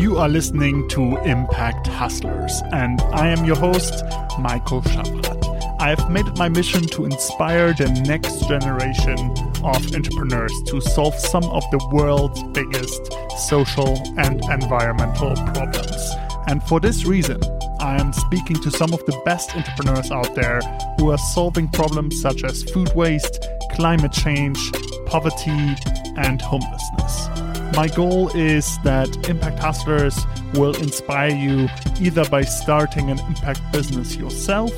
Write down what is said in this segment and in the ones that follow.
You are listening to Impact Hustlers, and I am your host, Michael Schaffrath. I have made it my mission to inspire the next generation of entrepreneurs to solve some of the world's biggest social and environmental problems. And for this reason, I am speaking to some of the best entrepreneurs out there who are solving problems such as food waste, climate change, poverty, and homelessness. My goal is that Impact Hustlers will inspire you either by starting an impact business yourself,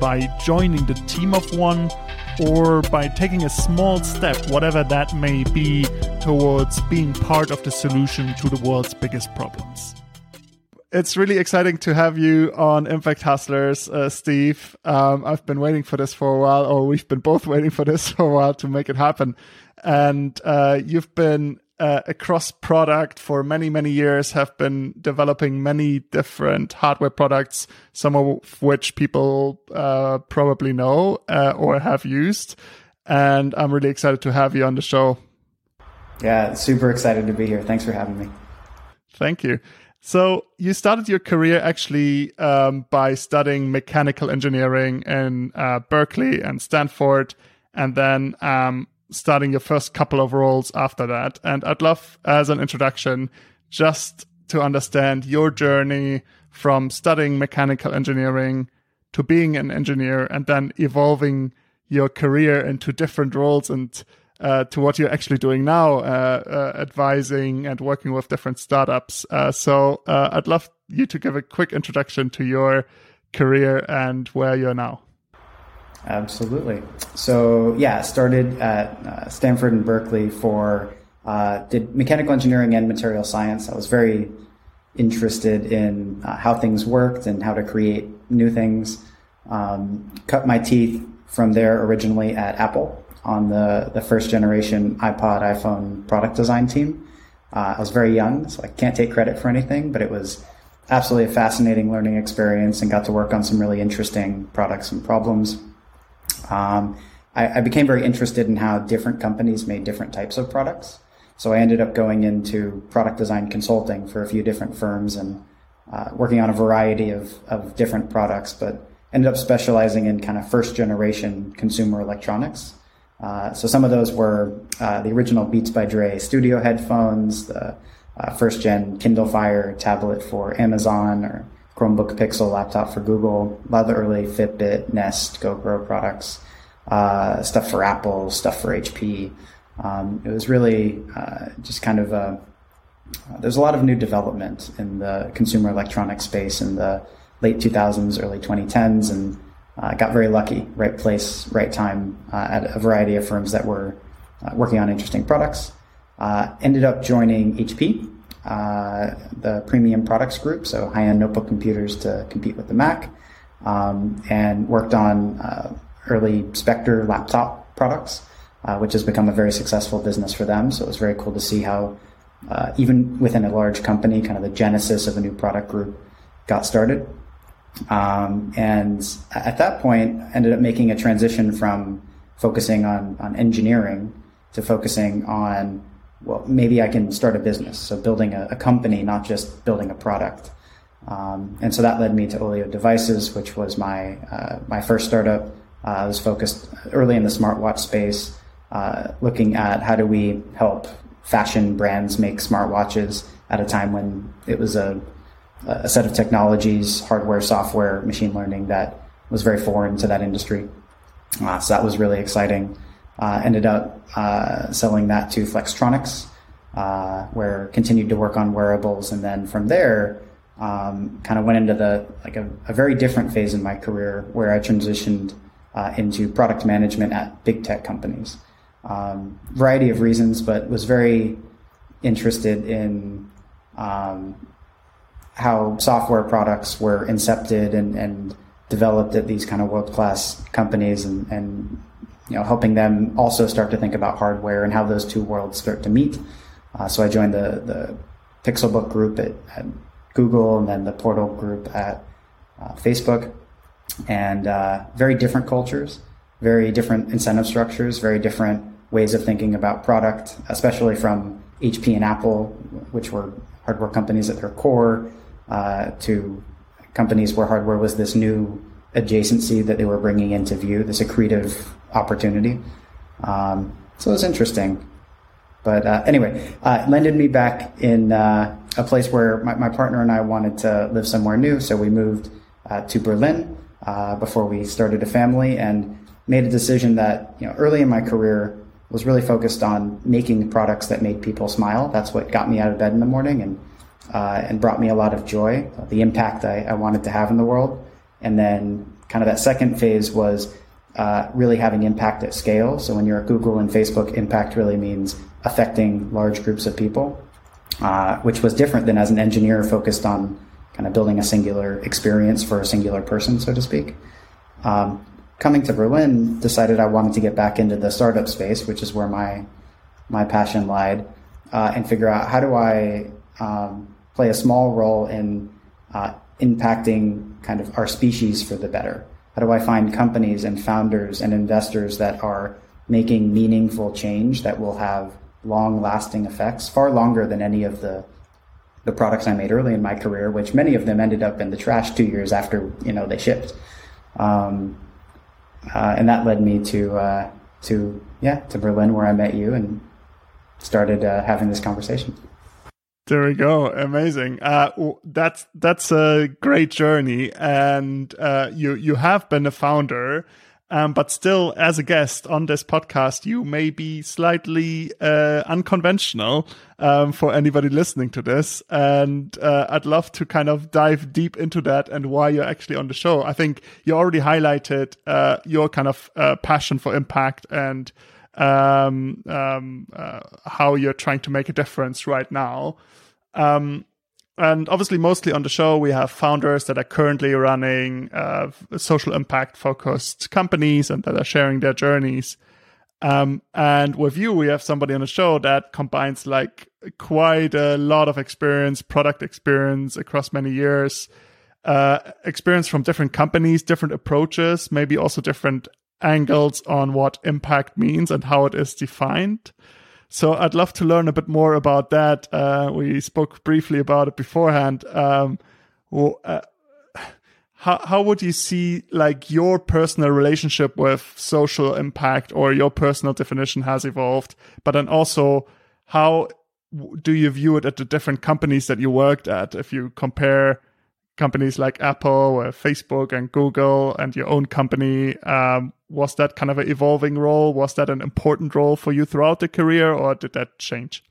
by joining the team of one, or by taking a small step, whatever that may be, towards being part of the solution to the world's biggest problems. It's really exciting to have you on Impact Hustlers, uh, Steve. Um, I've been waiting for this for a while, or we've been both waiting for this for a while to make it happen. And uh, you've been uh, across product for many, many years, have been developing many different hardware products, some of which people uh, probably know uh, or have used. And I'm really excited to have you on the show. Yeah, super excited to be here. Thanks for having me. Thank you. So you started your career actually um, by studying mechanical engineering in uh, Berkeley and Stanford, and then um, starting your first couple of roles after that. And I'd love, as an introduction, just to understand your journey from studying mechanical engineering to being an engineer and then evolving your career into different roles and uh, to what you're actually doing now, uh, uh, advising and working with different startups. Uh, so uh, I'd love you to give a quick introduction to your career and where you're now. Absolutely. So yeah, started at uh, Stanford and Berkeley for uh, did mechanical engineering and material science. I was very interested in uh, how things worked and how to create new things. Um, cut my teeth from there originally at Apple on the the first generation iPod iPhone product design team. Uh, I was very young, so I can't take credit for anything, but it was absolutely a fascinating learning experience and got to work on some really interesting products and problems. Um, I, I, became very interested in how different companies made different types of products. So I ended up going into product design consulting for a few different firms and uh, working on a variety of, of different products, but ended up specializing in kind of first generation consumer electronics. Uh, so some of those were uh, the original Beats by Dre studio headphones, the uh, first gen Kindle Fire tablet for Amazon, or Chromebook Pixel laptop for Google, a lot of the early Fitbit, Nest, GoPro products, uh, stuff for Apple, stuff for HP. Um, it was really uh, just kind of a, there's a lot of new development in the consumer electronics space in the late 2000s, early 2010s, and uh, got very lucky, right place, right time uh, at a variety of firms that were uh, working on interesting products. Ended up joining HP uh, the premium products group, so high end notebook computers to compete with the Mac, um, and worked on uh, early Spectre laptop products, uh, which has become a very successful business for them. So it was very cool to see how, uh, even within a large company, kind of the genesis of a new product group got started. Um, and at that point, ended up making a transition from focusing on, on engineering to focusing on well, maybe I can start a business. So building a, a company, not just building a product. Um, and so that led me to Olio Devices, which was my uh, my first startup. Uh, I was focused early in the smartwatch space, uh, looking at how do we help fashion brands make smartwatches at a time when it was a, a set of technologies, hardware, software, machine learning that was very foreign to that industry. Uh, so that was really exciting. Uh, ended up uh, selling that to Flextronics, uh, where continued to work on wearables, and then from there, um, kind of went into the like a, a, very different phase in my career where I transitioned uh, into product management at big tech companies. Um, variety of reasons, but was very interested in um, how software products were incepted and, and developed at these kind of world class companies and, and you know, helping them also start to think about hardware and how those two worlds start to meet. Uh, so I joined the, the Pixelbook group at, at, Google and then the Portal group at uh, Facebook. And uh, very different cultures, very different incentive structures, very different ways of thinking about product, especially from HP and Apple, which were hardware companies at their core uh, to companies where hardware was this new adjacency that they were bringing into view, this accretive opportunity. Um, so it was interesting. But uh, anyway, uh, it landed me back in uh, a place where my, my, partner and I wanted to live somewhere new. So we moved uh, to Berlin uh, before we started a family and made a decision that you know early in my career was really focused on making products that made people smile. That's what got me out of bed in the morning and uh, and brought me a lot of joy, the impact I, I, wanted to have in the world. And then kind of that second phase was uh, really having impact at scale. So when you're at Google and Facebook, impact really means affecting large groups of people, uh, which was different than as an engineer focused on kind of building a singular experience for a singular person, so to speak. Um, coming to Berlin, decided I wanted to get back into the startup space, which is where my my passion lied, uh, and figure out how do I um, play a small role in uh, impacting kind of our species for the better. How do I find companies and founders and investors that are making meaningful change that will have long lasting effects, far longer than any of the the products I made early in my career, which many of them ended up in the trash two years after you know they shipped. Um, uh, and that led me to uh, to yeah to Berlin where I met you and started uh, having this conversation. There we go. Amazing. Uh, that's that's a great journey, and uh, you you have been a founder, um, but still, as a guest on this podcast, you may be slightly uh, unconventional um, for anybody listening to this, and uh, I'd love to kind of dive deep into that and why you're actually on the show. I think you already highlighted uh, your kind of uh, passion for impact and um, um, uh, how you're trying to make a difference right now. Um, and obviously, mostly on the show, we have founders that are currently running uh, social impact focused companies and that are sharing their journeys. Um, and with you, we have somebody on the show that combines like quite a lot of experience, product experience across many years, uh, experience from different companies, different approaches, maybe also different angles on what impact means and how it is defined. So I'd love to learn a bit more about that. Uh, we spoke briefly about it beforehand. Um, well, uh, how how would you see like your personal relationship with social impact or your personal definition has evolved? But then also, how do you view it at the different companies that you worked at? If you compare companies like Apple or Facebook and Google and your own company, um, was that kind of an evolving role? Was that an important role for you throughout the career, or did that change?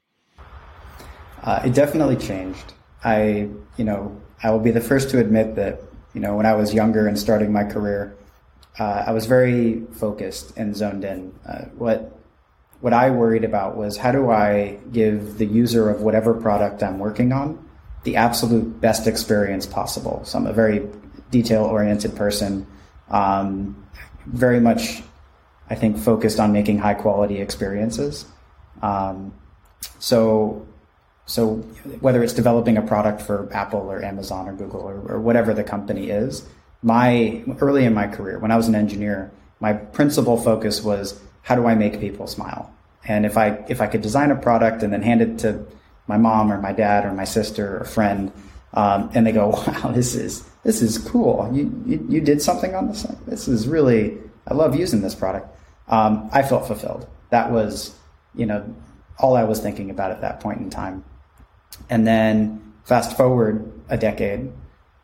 Uh, it definitely changed. I, you know, I will be the first to admit that, you know, when I was younger and starting my career, uh, I was very focused and zoned in. Uh, what what I worried about was how do I give the user of whatever product I'm working on the absolute best experience possible. So I'm a very detail oriented person. Um, very much, I think, focused on making high quality experiences. Um, so, so whether it's developing a product for Apple or Amazon or Google or, or whatever the company is, my early in my career when I was an engineer, my principal focus was how do I make people smile? And if I if I could design a product and then hand it to my mom or my dad or my sister or friend, um, and they go, "Wow, this is this is cool. You, you, you did something on this. This is really, I love using this product. Um, I felt fulfilled. That was, you know, all I was thinking about at that point in time. And then fast forward a decade,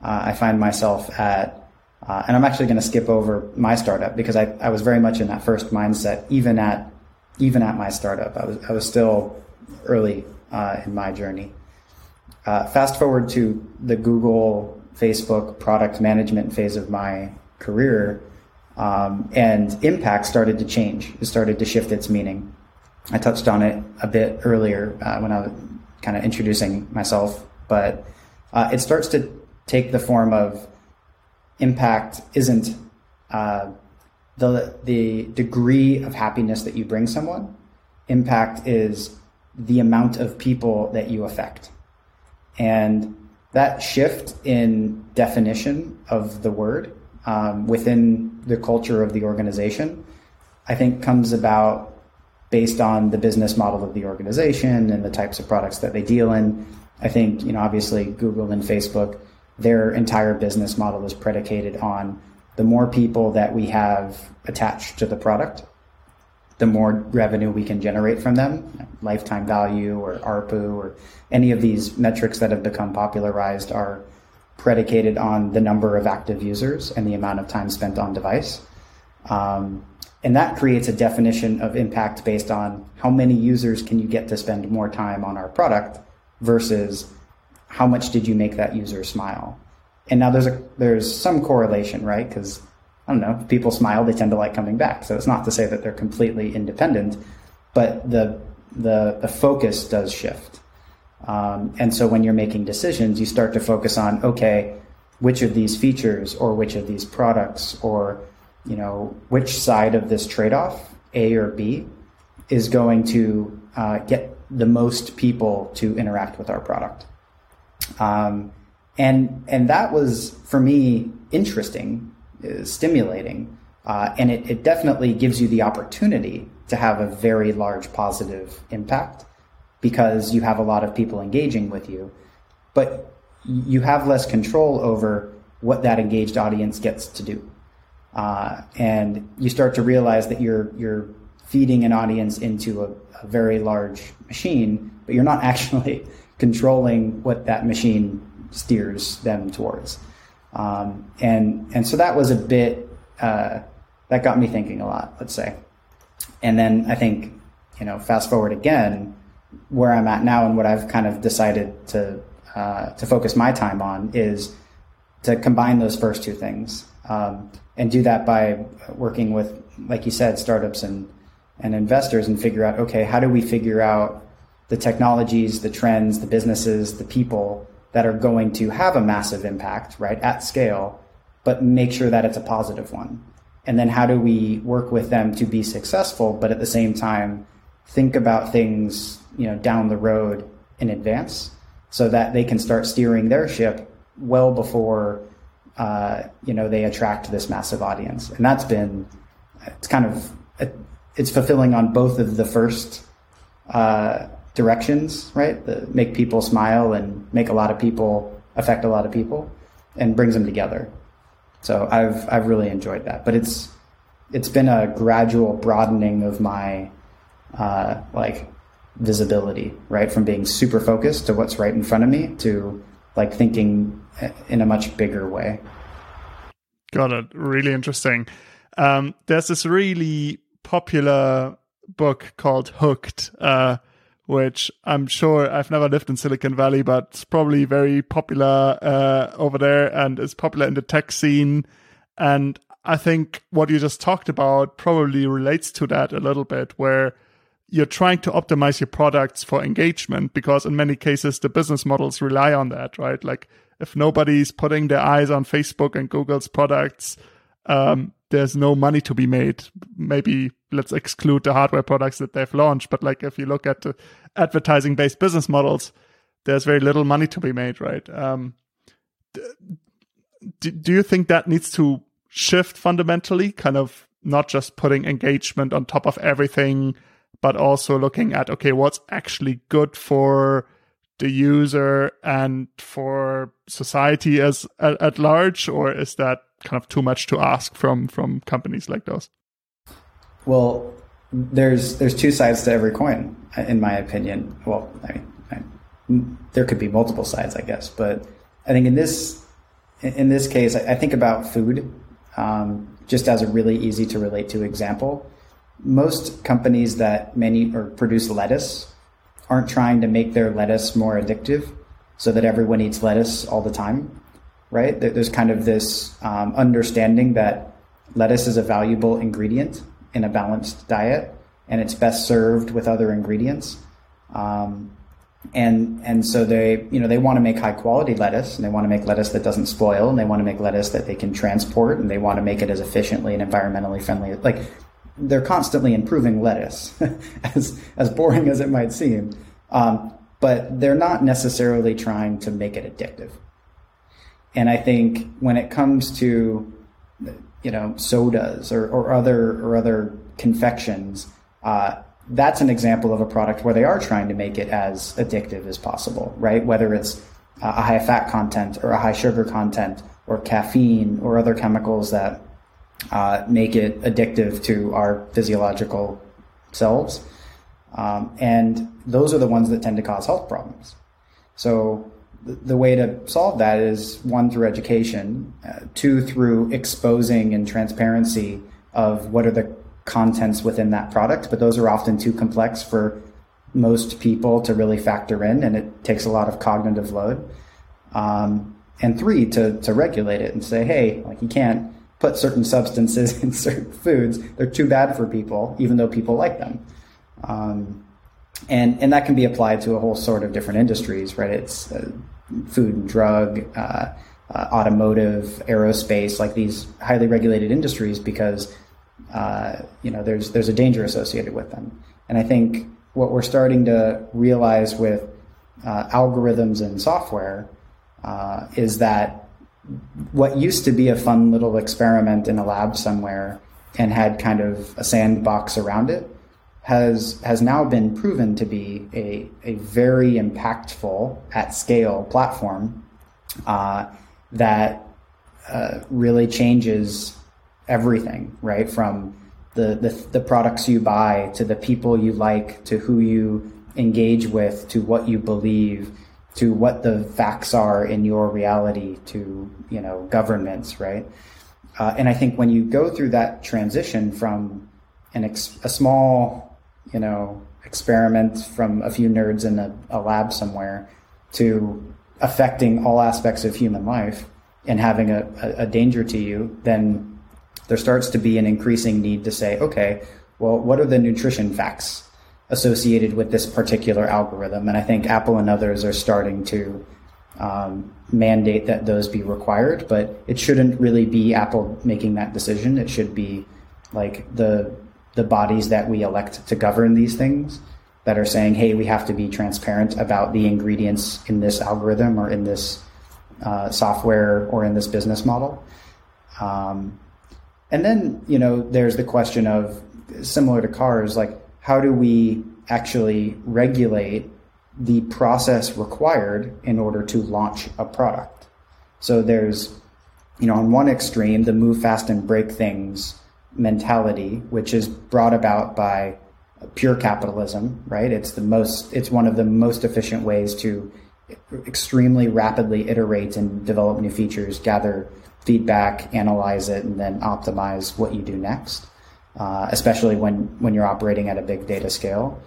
uh, I find myself at, uh, and I'm actually going to skip over my startup because I, I was very much in that first mindset, even at, even at my startup. I was, I was still early uh, in my journey. Uh, fast forward to the Google Facebook product management phase of my career, um, and impact started to change. It started to shift its meaning. I touched on it a bit earlier uh, when I was kind of introducing myself, but uh, it starts to take the form of impact isn't uh, the the degree of happiness that you bring someone. Impact is the amount of people that you affect, and that shift in definition of the word um, within the culture of the organization, I think comes about based on the business model of the organization and the types of products that they deal in. I think, you know, obviously Google and Facebook, their entire business model is predicated on the more people that we have attached to the product, the more revenue we can generate from them, lifetime value or ARPU or any of these metrics that have become popularized are predicated on the number of active users and the amount of time spent on device. Um, and that creates a definition of impact based on how many users can you get to spend more time on our product versus how much did you make that user smile. And now there's a there's some correlation, right? Because I don't know, if people smile, they tend to like coming back. So it's not to say that they're completely independent, but the the the focus does shift. Um, and so when you're making decisions, you start to focus on okay, which of these features or which of these products or you know which side of this trade-off, A or B, is going to uh, get the most people to interact with our product. Um, and and that was for me interesting stimulating. Uh, and it, it definitely gives you the opportunity to have a very large positive impact because you have a lot of people engaging with you. But you have less control over what that engaged audience gets to do. Uh, and you start to realize that you're you're feeding an audience into a, a, very large machine, but you're not actually controlling what that machine steers them towards. Um, and and so that was a bit uh, that got me thinking a lot. Let's say, and then I think you know fast forward again where I'm at now and what I've kind of decided to uh, to focus my time on is to combine those first two things um, and do that by working with like you said startups and and investors and figure out okay how do we figure out the technologies the trends the businesses the people that are going to have a massive impact, right, at scale, but make sure that it's a positive one. And then how do we work with them to be successful, but at the same time think about things, you know, down the road in advance so that they can start steering their ship well before uh, you know they attract this massive audience. And that's been it's kind of it's fulfilling on both of the first uh, directions, right? That make people smile and make a lot of people affect a lot of people and brings them together. So I've I've really enjoyed that. But it's it's been a gradual broadening of my uh, like visibility, right? From being super focused to what's right in front of me to like thinking in a much bigger way. Got it. Really interesting. Um, there's this really popular book called Hooked. Uh, which I'm sure I've never lived in Silicon Valley, but it's probably very popular uh, over there and is popular in the tech scene. And I think what you just talked about probably relates to that a little bit, where you're trying to optimize your products for engagement because in many cases the business models rely on that, right? Like if nobody's putting their eyes on Facebook and Google's products, um, there's no money to be made. Maybe let's exclude the hardware products that they've launched, but like if you look at the advertising based business models, there's very little money to be made, right? Um, do, do you think that needs to shift fundamentally, kind of not just putting engagement on top of everything, but also looking at, okay, what's actually good for the user and for society as at, at large, or is that kind of too much to ask from from companies like those? Well, there's there's two sides to every coin, in my opinion. Well, I mean, there could be multiple sides, I guess, but I think in this in this case, I, I think about food um, just as a really easy to relate to example. Most companies that many or produce lettuce aren't trying to make their lettuce more addictive so that everyone eats lettuce all the time right? There's kind of this um, understanding that lettuce is a valuable ingredient in a balanced diet, and it's best served with other ingredients. Um, and and so they you know they want to make high quality lettuce, and they want to make lettuce that doesn't spoil, and they want to make lettuce that they can transport, and they want to make it as efficiently and environmentally friendly. Like they're constantly improving lettuce, as as boring as it might seem. Um, but they're not necessarily trying to make it addictive. And I think when it comes to you know sodas or, or other or other confections, uh, that's an example of a product where they are trying to make it as addictive as possible, right? Whether it's a high fat content or a high sugar content or caffeine or other chemicals that uh, make it addictive to our physiological selves. Um, and those are the ones that tend to cause health problems. So the way to solve that is one through education, uh, two through exposing and transparency of what are the contents within that product, but those are often too complex for most people to really factor in, and it takes a lot of cognitive load. Um, and three, to, to regulate it and say, hey, like you can't put certain substances in certain foods. They're too bad for people, even though people like them. Um, and, and that can be applied to a whole sort of different industries, right? It's uh, food and drug, uh, uh, automotive, aerospace, like these highly regulated industries, because uh, you know there's there's a danger associated with them. And I think what we're starting to realize with uh, algorithms and software uh, is that what used to be a fun little experiment in a lab somewhere and had kind of a sandbox around it has has now been proven to be a, a very impactful at scale platform uh, that uh, really changes everything, right? From the, the, the products you buy to the people you like to who you engage with to what you believe to what the facts are in your reality to you know governments right? Uh, and i think when you go through that transition from an ex- a small you know experiment from a few nerds in a, a lab somewhere to affecting all aspects of human life and having a, a, a danger to you then there starts to be an increasing need to say, okay, well, what are the nutrition facts associated with this particular algorithm? And I think Apple and others are starting to um, mandate that those be required, but it shouldn't really be Apple making that decision. It should be like the the bodies that we elect to govern these things that are saying, hey, we have to be transparent about the ingredients in this algorithm or in this uh, software or in this business model. Um, and then, you know, there's the question of similar to cars, like how do we actually regulate the process required in order to launch a product? So there's, you know, on one extreme, the move fast and break things mentality, which is brought about by pure capitalism, right? It's the most, it's one of the most efficient ways to extremely rapidly iterate and develop new features, gather feedback, analyze it, and then optimize what you do next. Uh, especially when when you're operating at a big data scale.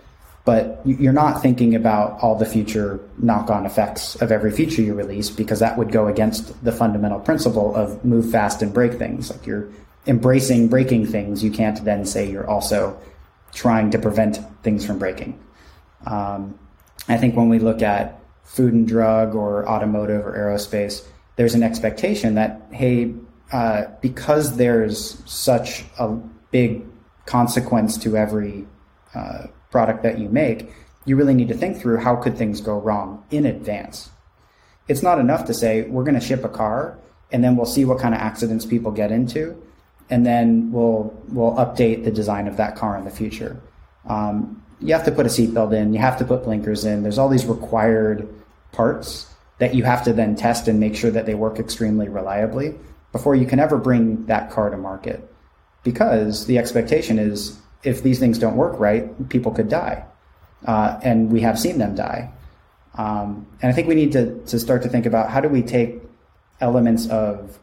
But you're not thinking about all the future knock-on effects of every feature you release because that would go against the fundamental principle of move fast and break things. Like you're embracing breaking things, you can't then say you're also trying to prevent things from breaking. Um, I think when we look at food and drug or automotive or aerospace, there's an expectation that hey, uh, because there's such a big consequence to every uh, product that you make, you really need to think through how could things go wrong in advance. It's not enough to say we're going to ship a car and then we'll see what kind of accidents people get into, and then we'll we'll update the design of that car in the future. Um, you have to put a seatbelt in, you have to put blinkers in. There's all these required parts that you have to then test and make sure that they work extremely reliably before you can ever bring that car to market. Because the expectation is if these things don't work right, people could die. Uh, and we have seen them die. Um, and I think we need to, to start to think about how do we take elements of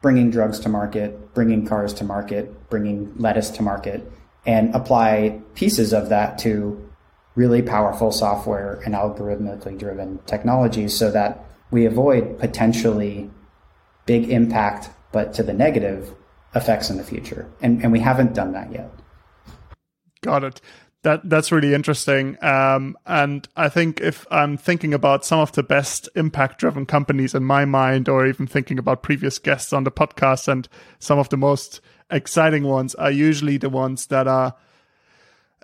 bringing drugs to market, bringing cars to market, bringing lettuce to market, and apply pieces of that to really powerful software and algorithmically driven technologies so that we avoid potentially big impact, but to the negative effects in the future. And, and we haven't done that yet. Got it. That that's really interesting. Um, and I think if I'm thinking about some of the best impact driven companies in my mind, or even thinking about previous guests on the podcast, and some of the most exciting ones are usually the ones that are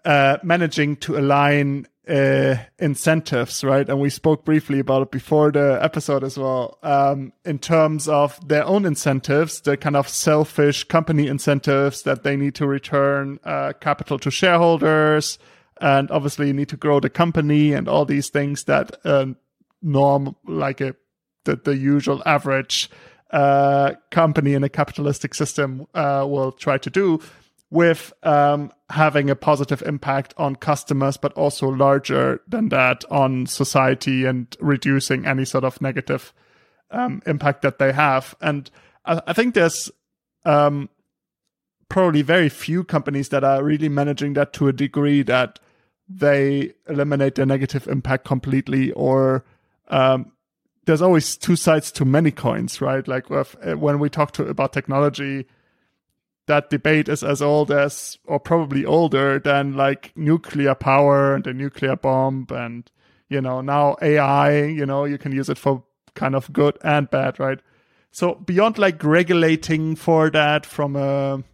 uh, managing to align uh, incentives, right? And we spoke briefly about it before the episode as well. Um, in terms of their own incentives, the kind of selfish company incentives that they need to return uh, capital to shareholders, and obviously you need to grow the company and all these things that uh, norm like a the, the usual average uh, company in a capitalistic system uh, will try to do with um, having a positive impact on customers, but also larger than that on society and reducing any sort of negative um, impact that they have. And I, I think there's um, probably very few companies that are really managing that to a degree that they eliminate their negative impact completely or um, there's always two sides to many coins, right? Like when we talk to about technology, that debate is as old as, or probably older than like nuclear power and the nuclear bomb. And, you know, now AI, you know, you can use it for kind of good and bad, right? So beyond like regulating for that from a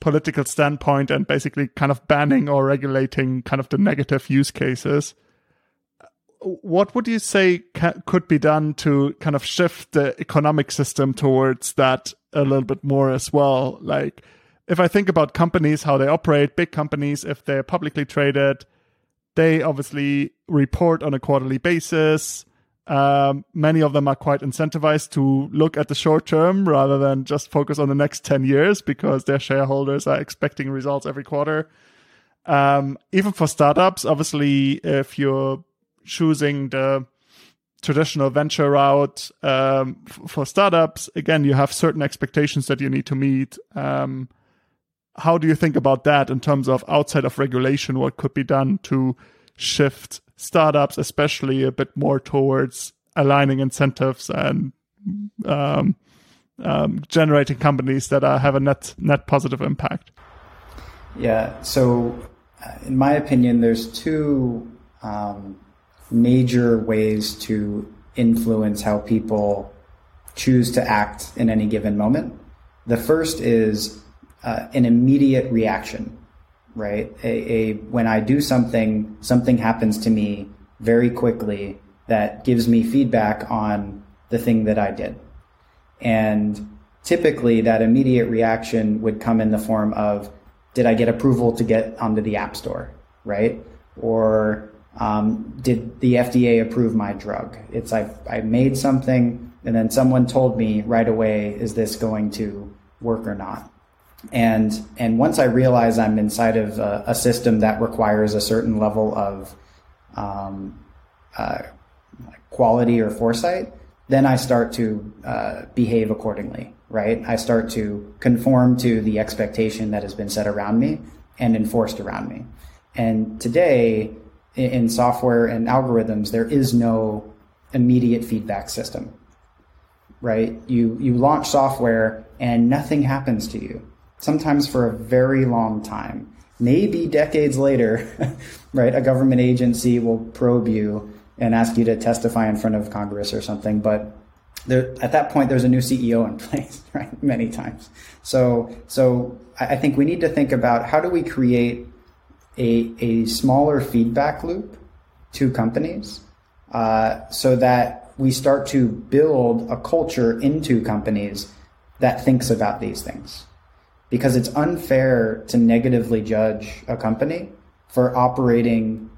political standpoint and basically kind of banning or regulating kind of the negative use cases, what would you say ca- could be done to kind of shift the economic system towards that a little bit more as well? Like, if I think about companies, how they operate, big companies, if they're publicly traded, they obviously report on a quarterly basis. Um, many of them are quite incentivized to look at the short term rather than just focus on the next 10 years because their shareholders are expecting results every quarter. Um, even for startups, obviously, if you're choosing the traditional venture route um, for startups, again, you have certain expectations that you need to meet. Um, how do you think about that in terms of outside of regulation? What could be done to shift startups, especially a bit more towards aligning incentives and um, um generating companies that are, have a net net positive impact? Yeah. So, uh, in my opinion, there's two um, major ways to influence how people choose to act in any given moment. The first is uh, an immediate reaction, right? A, a, when I do something, something happens to me very quickly that gives me feedback on the thing that I did. And typically that immediate reaction would come in the form of, did I get approval to get onto the app store, right? Or um, did the FDA approve my drug? It's I I made something and then someone told me right away, is this going to work or not? And and once I realize I'm inside of a, a system that requires a certain level of um, uh, quality or foresight, then I start to uh, behave accordingly. Right? I start to conform to the expectation that has been set around me and enforced around me. And today, in software and algorithms, there is no immediate feedback system, right? You, you launch software and nothing happens to you, sometimes for a very long time. Maybe decades later, right, a government agency will probe you and ask you to testify in front of Congress or something, but there, at that point, there's a new CEO in place, right? Many times. So, so I think we need to think about how do we create a, a smaller feedback loop to companies uh, so that we start to build a culture into companies that thinks about these things. Because it's unfair to negatively judge a company for operating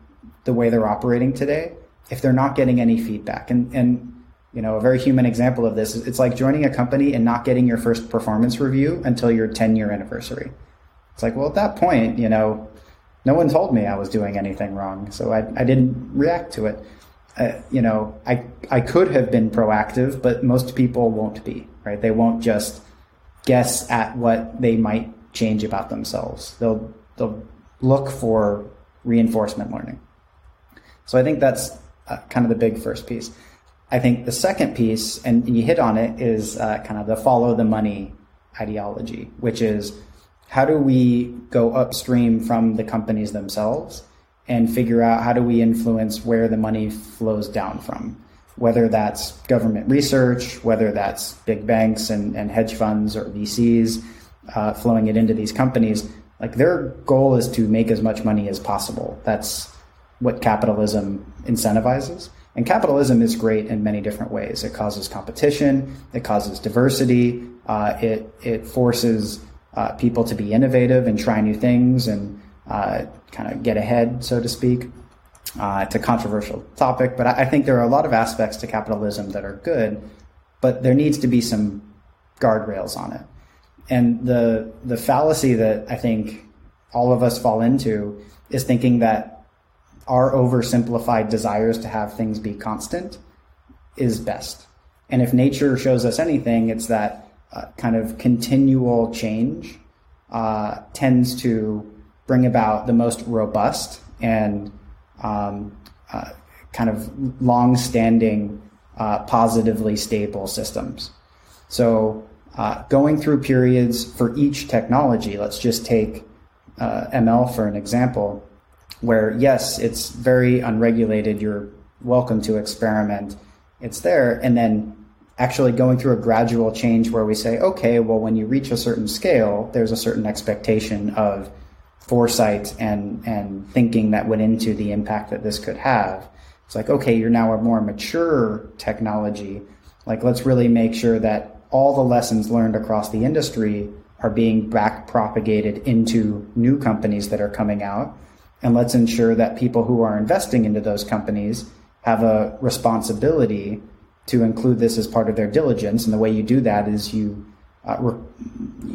the way they're operating today if they're not getting any feedback. And, and you know, a very human example of this is it's like joining a company and not getting your first performance review until your 10 year anniversary. It's like, well, at that point, you know, no one told me I was doing anything wrong, so I, I didn't react to it. Uh, you know, I I could have been proactive, but most people won't be, right? They won't just guess at what they might change about themselves. They'll they'll look for reinforcement learning. So I think that's uh, kind of the big first piece. I think the second piece, and you hit on it, is uh, kind of the follow the money ideology, which is how do we go upstream from the companies themselves and figure out how do we influence where the money flows down from? Whether that's government research, whether that's big banks and, and hedge funds or VCs uh, flowing it into these companies, like their goal is to make as much money as possible. That's what capitalism incentivizes. And capitalism is great in many different ways. It causes competition, it causes diversity, uh, it it forces uh, people to be innovative and try new things and uh, kind of get ahead, so to speak. Uh, it's a controversial topic, but I, I think there are a lot of aspects to capitalism that are good, but there needs to be some guardrails on it. And the the fallacy that I think all of us fall into is thinking that our oversimplified desires to have things be constant is best. And if nature shows us anything, it's that uh, kind of continual change uh, tends to bring about the most robust and um, uh, kind of long-standing, uh, positively stable systems. So, uh, going through periods for each technology, let's just take ML for an example where yes, it's very unregulated. You're welcome to experiment. It's there. And then actually going through a gradual change where we say, okay, well, when you reach a certain scale, there's a certain expectation of foresight and, and thinking that went into the impact that this could have. It's like, okay, you're now a more mature technology. Like, let's really make sure that all the lessons learned across the industry are being back propagated into new companies that are coming out and let's ensure that people who are investing into those companies have a responsibility to include this as part of their diligence. And the way you do that is you uh, re-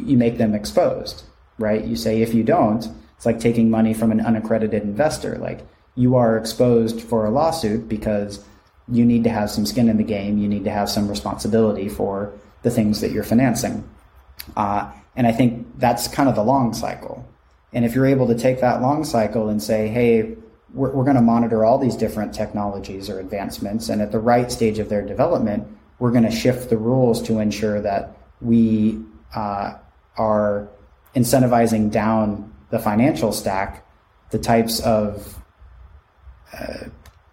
you make them exposed, right? You say if you don't, it's like taking money from an unaccredited investor. Like you are exposed for a lawsuit because you need to have some skin in the game. You need to have some responsibility for the things that you're financing. Uh, and I think that's kind of the long cycle. And if you're able to take that long cycle and say, hey, we're, we're going to monitor all these different technologies or advancements, and at the right stage of their development, we're going to shift the rules to ensure that we uh, are incentivizing down the financial stack the types of uh,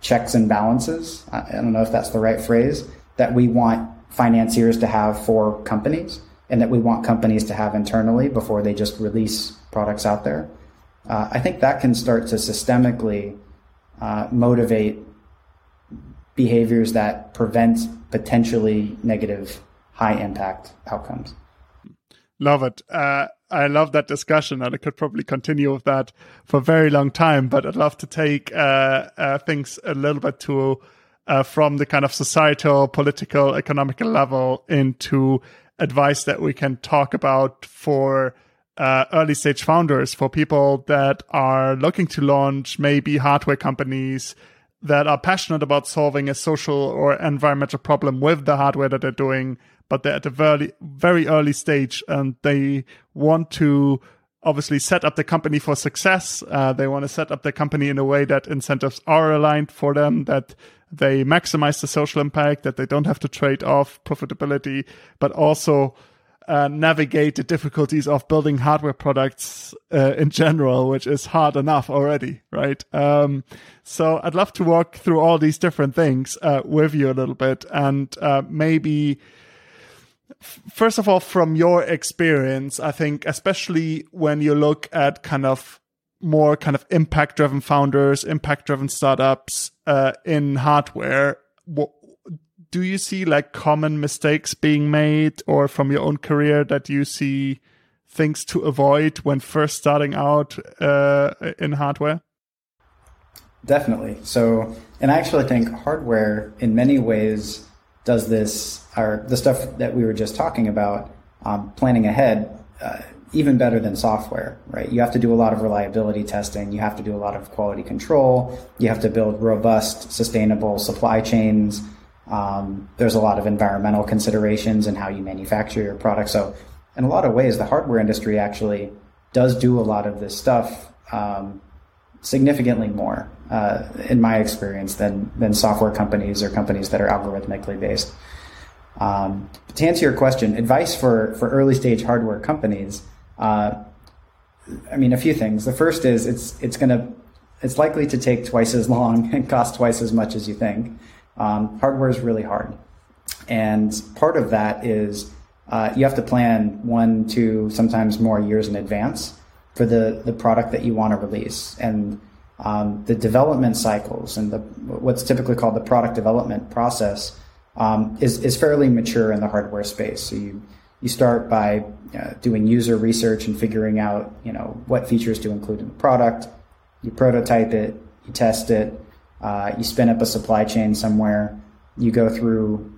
checks and balances. I don't know if that's the right phrase that we want financiers to have for companies and that we want companies to have internally before they just release products out there. Uh, I think that can start to systemically uh, motivate behaviors that prevent potentially negative high impact outcomes. Love it. Uh, I love that discussion, and I could probably continue with that for a very long time. But I'd love to take uh, uh, things a little bit to uh, from the kind of societal, political, economical level into advice that we can talk about for uh, early stage founders, for people that are looking to launch maybe hardware companies that are passionate about solving a social or environmental problem with the hardware that they're doing, but they're at a very, very early stage and they want to obviously set up the company for success. Uh, they want to set up the company in a way that incentives are aligned for them, that they maximize the social impact, that they don't have to trade off profitability, but also uh, navigate the difficulties of building hardware products uh, in general, which is hard enough already, right? Um, so I'd love to walk through all these different things uh, with you a little bit and uh, maybe first of all, from your experience, I think, especially when you look at kind of more kind of impact driven founders, impact driven startups uh, in hardware, what, do you see like common mistakes being made or from your own career that you see things to avoid when first starting out uh, in hardware? Definitely. So, and I actually think hardware in many ways does this, or the stuff that we were just talking about, um, planning ahead, uh, even better than software, right? You have to do a lot of reliability testing. You have to do a lot of quality control. You have to build robust, sustainable supply chains. Um, there's a lot of environmental considerations in how you manufacture your product. So, in a lot of ways, the hardware industry actually does do a lot of this stuff um, significantly more, uh, in my experience, than than software companies or companies that are algorithmically based. Um, to answer your question, advice for for early stage hardware companies. Uh, I mean, a few things. The first is it's it's going to it's likely to take twice as long and cost twice as much as you think. Um, hardware is really hard. And part of that is uh, you have to plan one, two, sometimes more years in advance for the, the product that you want to release. And um, the development cycles and the what's typically called the product development process um, is is fairly mature in the hardware space. So you you start by uh, doing user research and figuring out you know what features to include in the product. You prototype it, you test it, uh, you spin up a supply chain somewhere. You go through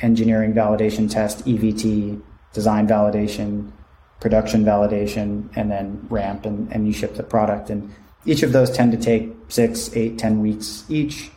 engineering validation test, EVT, design validation, production validation, and then ramp, and, and you ship the product. And each of those tend to take six, eight, ten weeks each.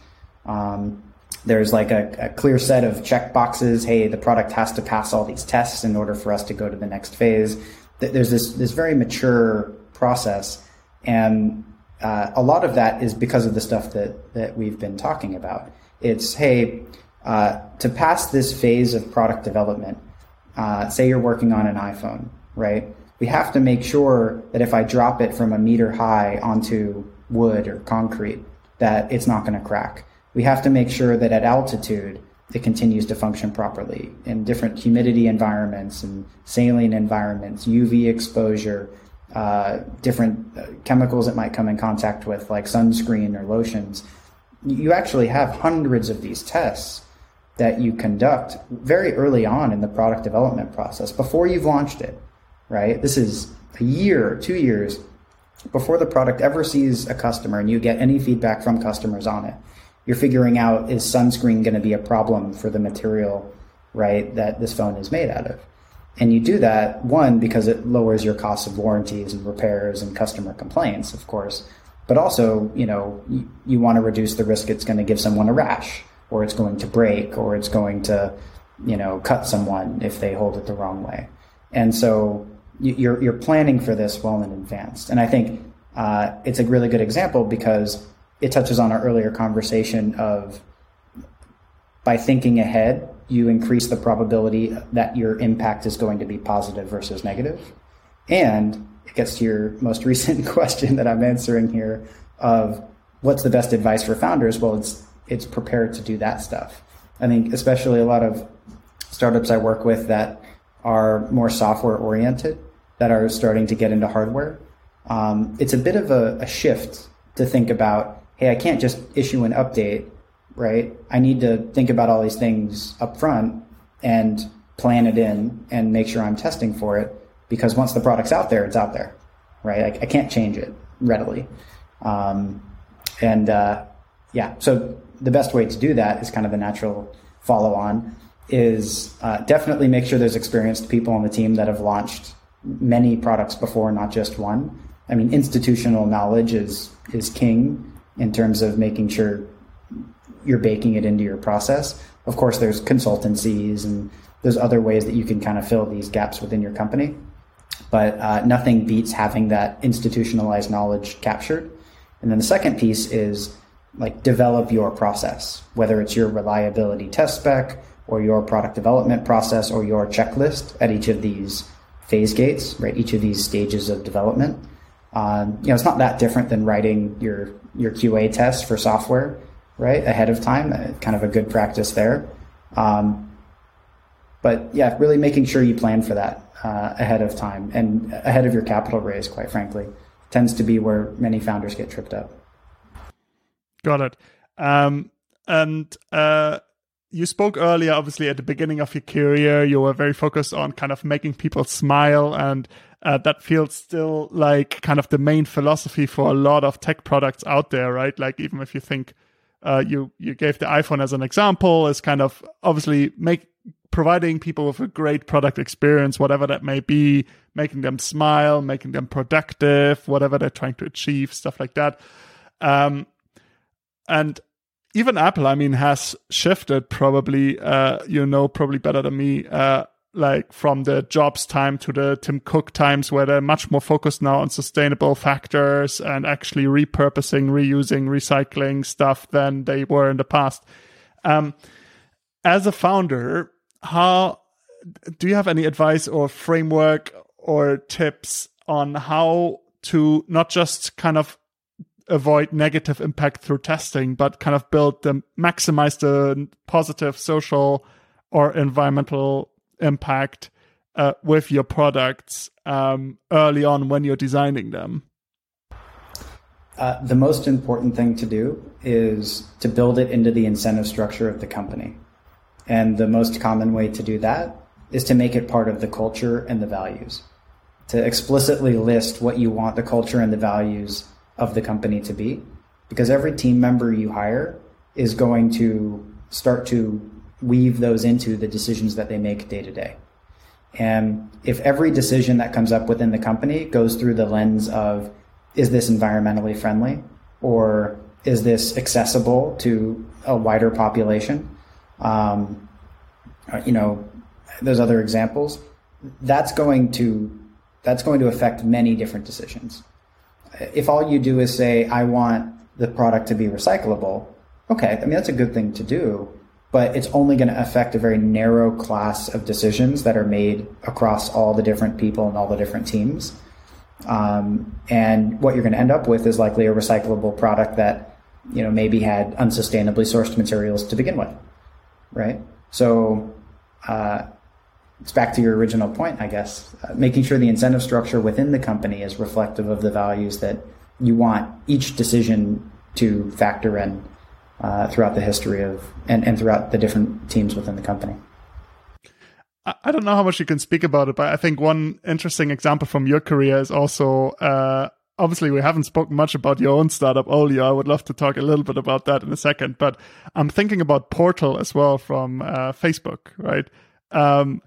Um, there's like a, a, clear set of check boxes. Hey, the product has to pass all these tests in order for us to go to the next phase. There's this this very mature process, and uh, a lot of that is because of the stuff that that we've been talking about. It's hey, uh, to pass this phase of product development. Uh, say you're working on an iPhone, right? We have to make sure that if I drop it from a meter high onto wood or concrete, that it's not going to crack. We have to make sure that at altitude, it continues to function properly in different humidity environments and saline environments, UV exposure, uh, different uh, chemicals it might come in contact with, like sunscreen or lotions. You actually have hundreds of these tests that you conduct very early on in the product development process before you've launched it, right? This is a year, two years before the product ever sees a customer and you get any feedback from customers on it. You're figuring out is sunscreen going to be a problem for the material, right, that this phone is made out of? And you do that, one, because it lowers your cost of warranties and repairs and customer complaints, of course. But also, you know, you, you want to reduce the risk it's going to give someone a rash or it's going to break or it's going to, you know, cut someone if they hold it the wrong way. And so you're, you're planning for this well in advance. And I think uh, it's a really good example because it touches on our earlier conversation of by thinking ahead, you increase the probability that your impact is going to be positive versus negative. And it gets to your most recent question that I'm answering here of what's the best advice for founders? Well, it's it's prepared to do that stuff. I think especially a lot of startups I work with that are more software oriented, that are starting to get into hardware. Um, it's a bit of a, a shift to think about, hey, I can't just issue an update, right? I need to think about all these things up front and plan it in and make sure I'm testing for it because once the product's out there, it's out there, right? I, I can't change it readily. Um, and uh, yeah, so the best way to do that is kind of the natural follow on is uh, definitely make sure there's experienced people on the team that have launched many products before, not just one. I mean, institutional knowledge is is king in terms of making sure you're baking it into your process. Of course, there's consultancies and there's other ways that you can kind of fill these gaps within your company. But uh, nothing beats having that institutionalized knowledge captured. And then the second piece is like develop your process, whether it's your reliability test spec or your product development process or your checklist at each of these phase gates, right? Each of these stages of development. Um, you know, it's not that different than writing your your QA test for software, right? Ahead of time, uh, kind of a good practice there. Um, but yeah, really making sure you plan for that uh, ahead of time and ahead of your capital raise, quite frankly, tends to be where many founders get tripped up. Got it. Um, and uh, you spoke earlier, obviously, at the beginning of your career, you were very focused on kind of making people smile. And uh, that feels still like kind of the main philosophy for a lot of tech products out there, right? Like, even if you think uh, you, you gave the iPhone as an example, is kind of obviously make providing people with a great product experience, whatever that may be, making them smile, making them productive, whatever they're trying to achieve, stuff like that. Um, and even Apple, I mean, has shifted probably, uh, you know, probably better than me, uh, like from the jobs time to the Tim Cook times where they're much more focused now on sustainable factors and actually repurposing, reusing, recycling stuff than they were in the past. Um, as a founder, how do you have any advice or framework or tips on how to not just kind of avoid negative impact through testing, but kind of build the maximize the positive social or environmental impact uh, with your products um, early on when you're designing them? Uh, the most important thing to do is to build it into the incentive structure of the company. And the most common way to do that is to make it part of the culture and the values. To explicitly list what you want the culture and the values of the company to be. Because every team member you hire is going to start to weave those into the decisions that they make day to day. And if every decision that comes up within the company goes through the lens of is this environmentally friendly or is this accessible to a wider population? Um, you know, there's other examples. That's going to that's going to affect many different decisions. If all you do is say, "I want the product to be recyclable," okay, I mean that's a good thing to do but it's only going to affect a very narrow class of decisions that are made across all the different people and all the different teams. Um, and what you're going to end up with is likely a recyclable product that you know maybe had unsustainably sourced materials to begin with, right? So uh, it's back to your original point, I guess. Uh, making sure the incentive structure within the company is reflective of the values that you want each decision to factor in uh, throughout the history of and, and throughout the different teams within the company. I don't know how much you can speak about it, but I think one interesting example from your career is also uh, obviously we haven't spoken much about your own startup, Olio. I would love to talk a little bit about that in a second, but I'm thinking about Portal as well from uh, Facebook, right? Um,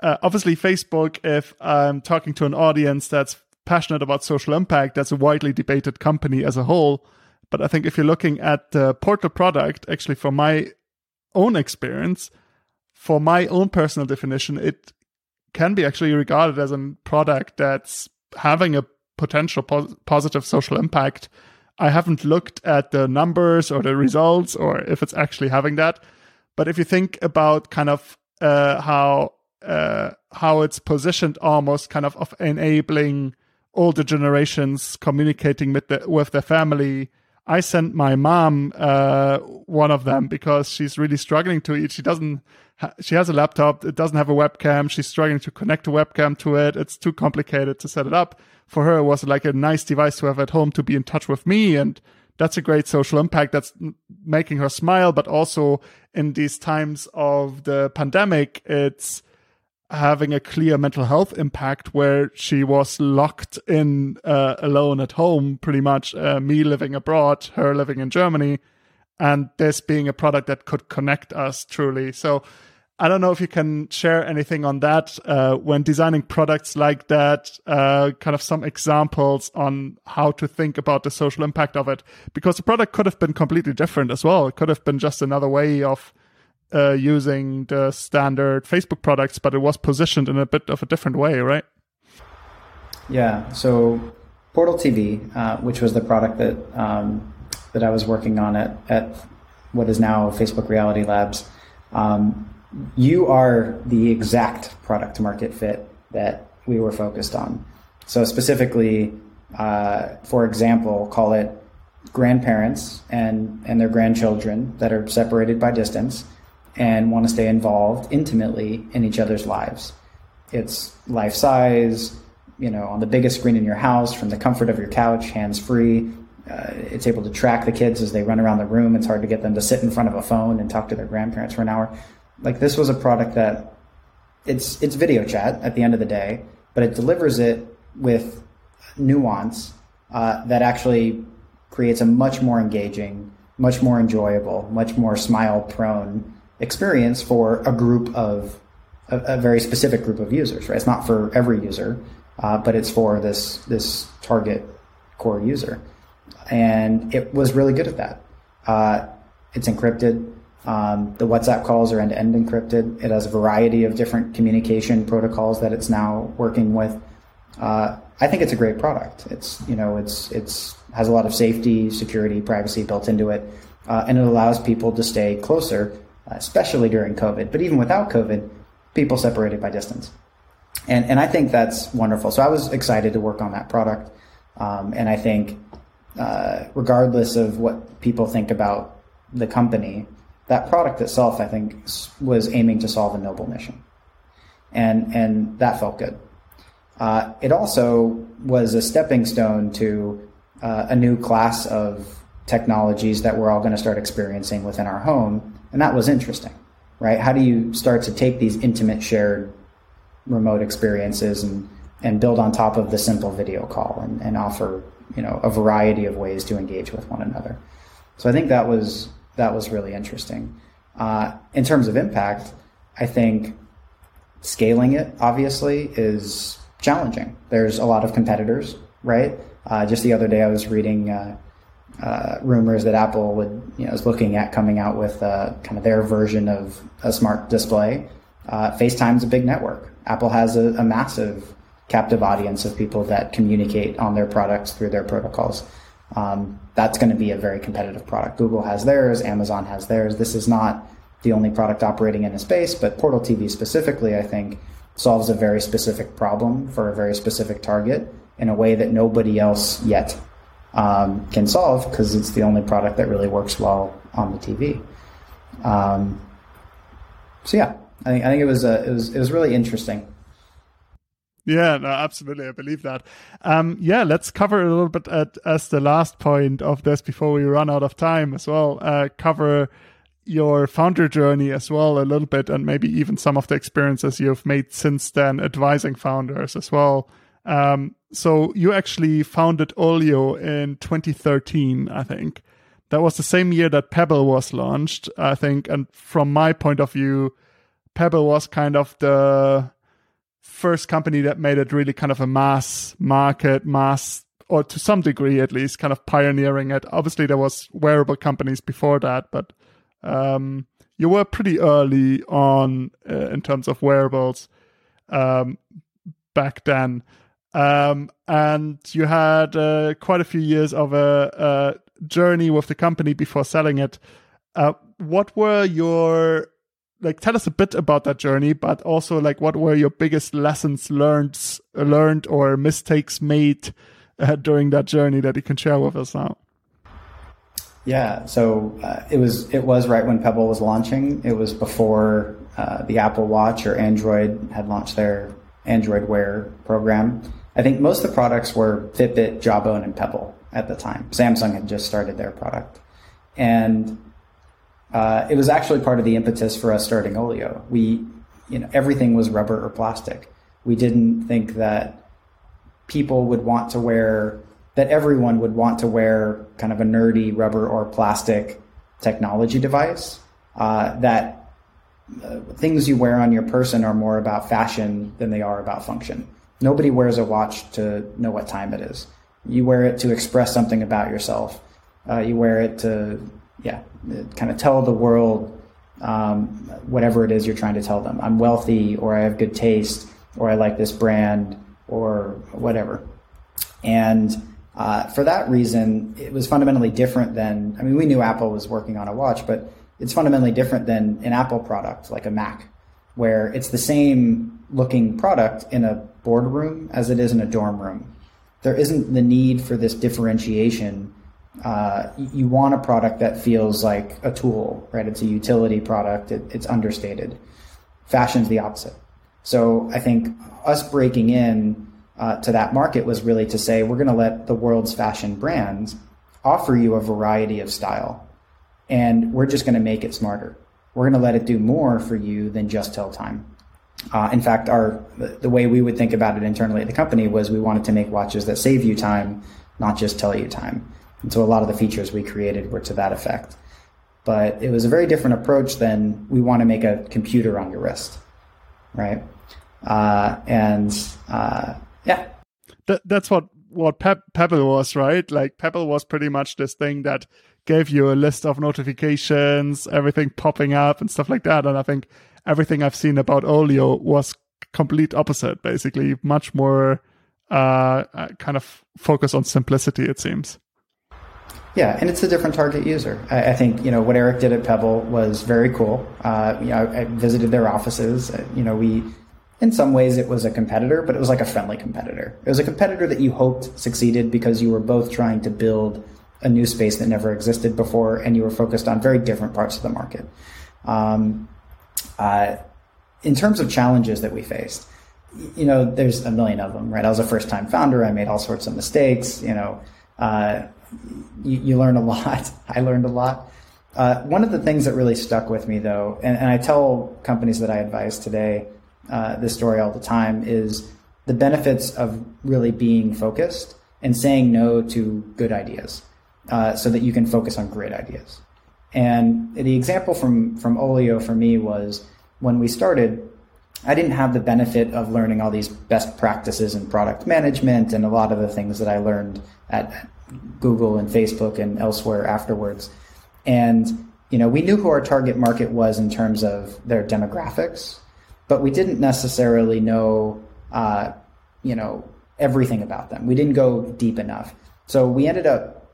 uh, obviously, Facebook, if I'm talking to an audience that's passionate about social impact, that's a widely debated company as a whole. But I think if you're looking at the Portal product, actually, from my own experience, for my own personal definition, it can be actually regarded as a product that's having a potential pos- positive social impact. I haven't looked at the numbers or the results or if it's actually having that. But if you think about kind of uh, how uh, how it's positioned, almost kind of of enabling older generations communicating with the, with their family I sent my mom uh, one of them because she's really struggling to eat. She doesn't. She has a laptop. It doesn't have a webcam. She's struggling to connect a webcam to it. It's too complicated to set it up. For her, it was like a nice device to have at home to be in touch with me, and that's a great social impact. That's making her smile, but also in these times of the pandemic, it's having a clear mental health impact where she was locked in uh, alone at home pretty much uh, me living abroad her living in germany and this being a product that could connect us truly. So i don't know if you can share anything on that uh, when designing products like that uh, kind of some examples on how to think about the social impact of it because the product could have been completely different as well. It could have been just another way of uh, using the standard Facebook products, but it was positioned in a bit of a different way, right? Yeah. So Portal TV, uh, which was the product that um, that I was working on at at what is now Facebook Reality Labs, um, you are the exact product market fit that we were focused on. So specifically, uh, for example, call it grandparents and and their grandchildren that are separated by distance and want to stay involved intimately in each other's lives. It's life size, you know, on the biggest screen in your house, from the comfort of your couch, hands free. Uh, it's able to track the kids as they run around the room. It's hard to get them to sit in front of a phone and talk to their grandparents for an hour. Like this was a product that it's it's video chat at the end of the day, but it delivers it with nuance uh, that actually creates a much more engaging, much more enjoyable, much more smile prone experience for a group of a, a, very specific group of users, right? It's not for every user, uh, but it's for this this target core user, and it was really good at that. Uh, it's encrypted. Um, the WhatsApp calls are end to end encrypted. It has a variety of different communication protocols that it's now working with. Uh, I think it's a great product. It's you know it's it's has a lot of safety, security, privacy built into it, uh, and it allows people to stay closer especially during COVID, but even without COVID, people separated by distance. And, and I think that's wonderful. So I was excited to work on that product. Um, and I think, uh, regardless of what people think about the company, that product itself, I think, was aiming to solve a noble mission. And, and that felt good. Uh, it also was a stepping stone to uh, a new class of technologies that we're all going to start experiencing within our home, and that was interesting, right? How do you start to take these intimate shared remote experiences and and build on top of the simple video call and, and offer you know a variety of ways to engage with one another. So I think that was that was really interesting. Uh, in terms of impact, I think scaling it obviously is challenging. There's a lot of competitors, right? Uh, just the other day, I was reading uh, uh, rumors that Apple would, you know, is looking at coming out with uh, kind of their version of a smart display. Uh, FaceTime's a big network. Apple has a, a massive captive audience of people that communicate on their products through their protocols. Um, that's going to be a very competitive product. Google has theirs, Amazon has theirs. This is not the only product operating in a space, but Portal TV specifically, I think, solves a very specific problem for a very specific target in a way that nobody else yet um, can solve because it's the only product that really works well on the TV. Um, so yeah, I think I think it was uh, it was it was really interesting. Yeah, no, absolutely. I believe that. Um, yeah, let's cover a little bit at, as the last point of this before we run out of time as well. Uh, cover your founder journey as well a little bit, and maybe even some of the experiences you've made since then advising founders as well. Um, so you actually founded Olio in 2013, I think. That was the same year that Pebble was launched, I think. And from my point of view, Pebble was kind of the first company that made it really kind of a mass market, mass, or to some degree at least, kind of pioneering it. Obviously, there was wearable companies before that, but um, you were pretty early on uh, in terms of wearables um, back then. Um, and you had uh, quite a few years of a, a, journey with the company before selling it. Uh, what were your like? Tell us a bit about that journey, but also like what were your biggest lessons learned, learned or mistakes made uh, during that journey that you can share with us now? Yeah, so uh, it was it was right when Pebble was launching. It was before uh, the Apple Watch or Android had launched their Android Wear program. I think most of the products were Fitbit, Jawbone, and Pebble at the time. Samsung had just started their product, and uh, it was actually part of the impetus for us starting Olio. We, you know, everything was rubber or plastic. We didn't think that people would want to wear that everyone would want to wear kind of a nerdy rubber or plastic technology device. Uh, that uh, things you wear on your person are more about fashion than they are about function. Nobody wears a watch to know what time it is. You wear it to express something about yourself. Uh, you wear it to, yeah, kind of tell the world um, whatever it is you're trying to tell them. I'm wealthy, or I have good taste, or I like this brand, or whatever. And uh, for that reason, it was fundamentally different than, I mean, we knew Apple was working on a watch, but it's fundamentally different than an Apple product like a Mac, where it's the same looking product in a boardroom as it is in a dorm room. There isn't the need for this differentiation. Uh, you want a product that feels like a tool, right? It's a utility product, it, it's understated. Fashion's the opposite. So I think us breaking in uh, to that market was really to say we're going to let the world's fashion brands offer you a variety of style, and we're just going to make it smarter. We're going to let it do more for you than just tell time. Uh, in fact, our the way we would think about it internally at the company was we wanted to make watches that save you time, not just tell you time. And so a lot of the features we created were to that effect. But it was a very different approach than we want to make a computer on your wrist, right? Uh, and uh, yeah. That, that's what, what Pe- Pebble was, right? Like Pebble was pretty much this thing that gave you a list of notifications, everything popping up and stuff like that. And I think everything I've seen about Olio was complete opposite, basically much more uh, uh kind of focus on simplicity, it seems. Yeah, and it's a different target user. I, I, think you know what Eric did at Pebble was very cool. Uh, you know, I visited their offices. Uh, you know, we in some ways it was a competitor, but it was like a friendly competitor. It was a competitor that you hoped succeeded because you were both trying to build a new space that never existed before, and you were focused on very different parts of the market. Um, uh, in terms of challenges that we faced, you know, there's a million of them, right? I was a first time founder. I made all sorts of mistakes. You know, uh, you, you, learn a lot. I learned a lot. Uh, one of the things that really stuck with me, though, and, and I tell companies that I advise today uh, this story all the time, is the benefits of really being focused and saying no to good ideas uh, so that you can focus on great ideas. And the example from, from Olio for me was when we started, I didn't have the benefit of learning all these best practices in product management and a lot of the things that I learned at Google and Facebook and elsewhere afterwards. And you know, we knew who our target market was in terms of their demographics, but we didn't necessarily know, uh, you know, everything about them. We didn't go deep enough. So we ended up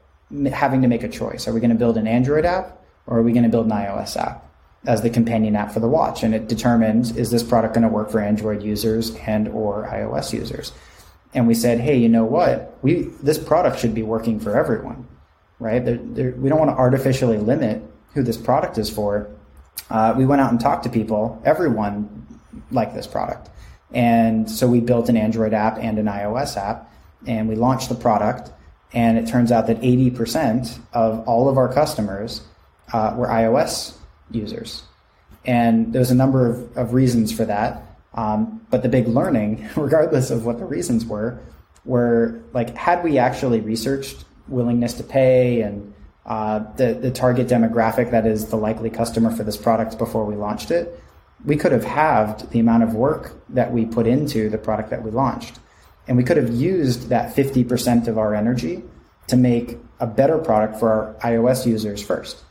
having to make a choice. Are we going to build an Android app or are we going to build an iOS app as the companion app for the watch? And it determines is this product going to work for Android users and or iOS users? And we said, hey, you know what? We this product should be working for everyone, right? We don't want to artificially limit who this product is for. Uh, we went out and talked to people. Everyone liked this product. And so we built an Android app and an iOS app, and we launched the product. And it turns out that 80% of all of our customers uh, were iOS users. And there's a number of, of reasons for that. Um, but the big learning, regardless of what the reasons were, were like, had we actually researched willingness to pay and uh, the, the target demographic that is the likely customer for this product before we launched it, we could have halved the amount of work that we put into the product that we launched. And we could have used that 50% of our energy to make a better product for our iOS users first.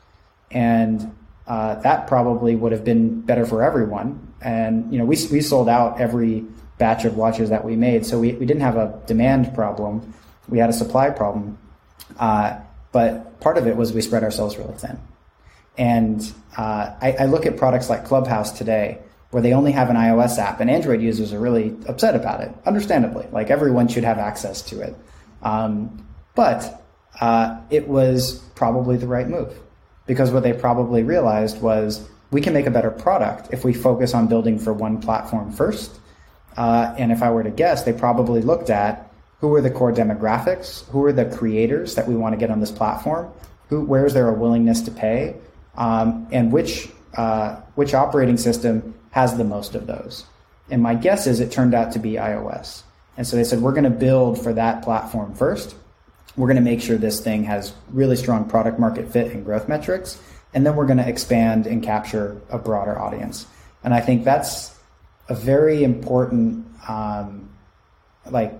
And uh, that probably would have been better for everyone. And, you know, we, we sold out every batch of watches that we made. So we, we didn't have a demand problem. We had a supply problem. Uh, but part of it was we spread ourselves really thin. And uh, I, I, look at products like Clubhouse today, where they only have an iOS app, and Android users are really upset about it, understandably. Like everyone should have access to it. Um, but uh, it was probably the right move because what they probably realized was we can make a better product if we focus on building for one platform first. Uh, and if I were to guess, they probably looked at who are the core demographics, who are the creators that we want to get on this platform, who, where is there a willingness to pay, um, and which uh, which operating system has the most of those. And my guess is it turned out to be iOS. And so they said we're going to build for that platform first. We're going to make sure this thing has really strong product market fit and growth metrics, and then we're going to expand and capture a broader audience. And I think that's a very important um, like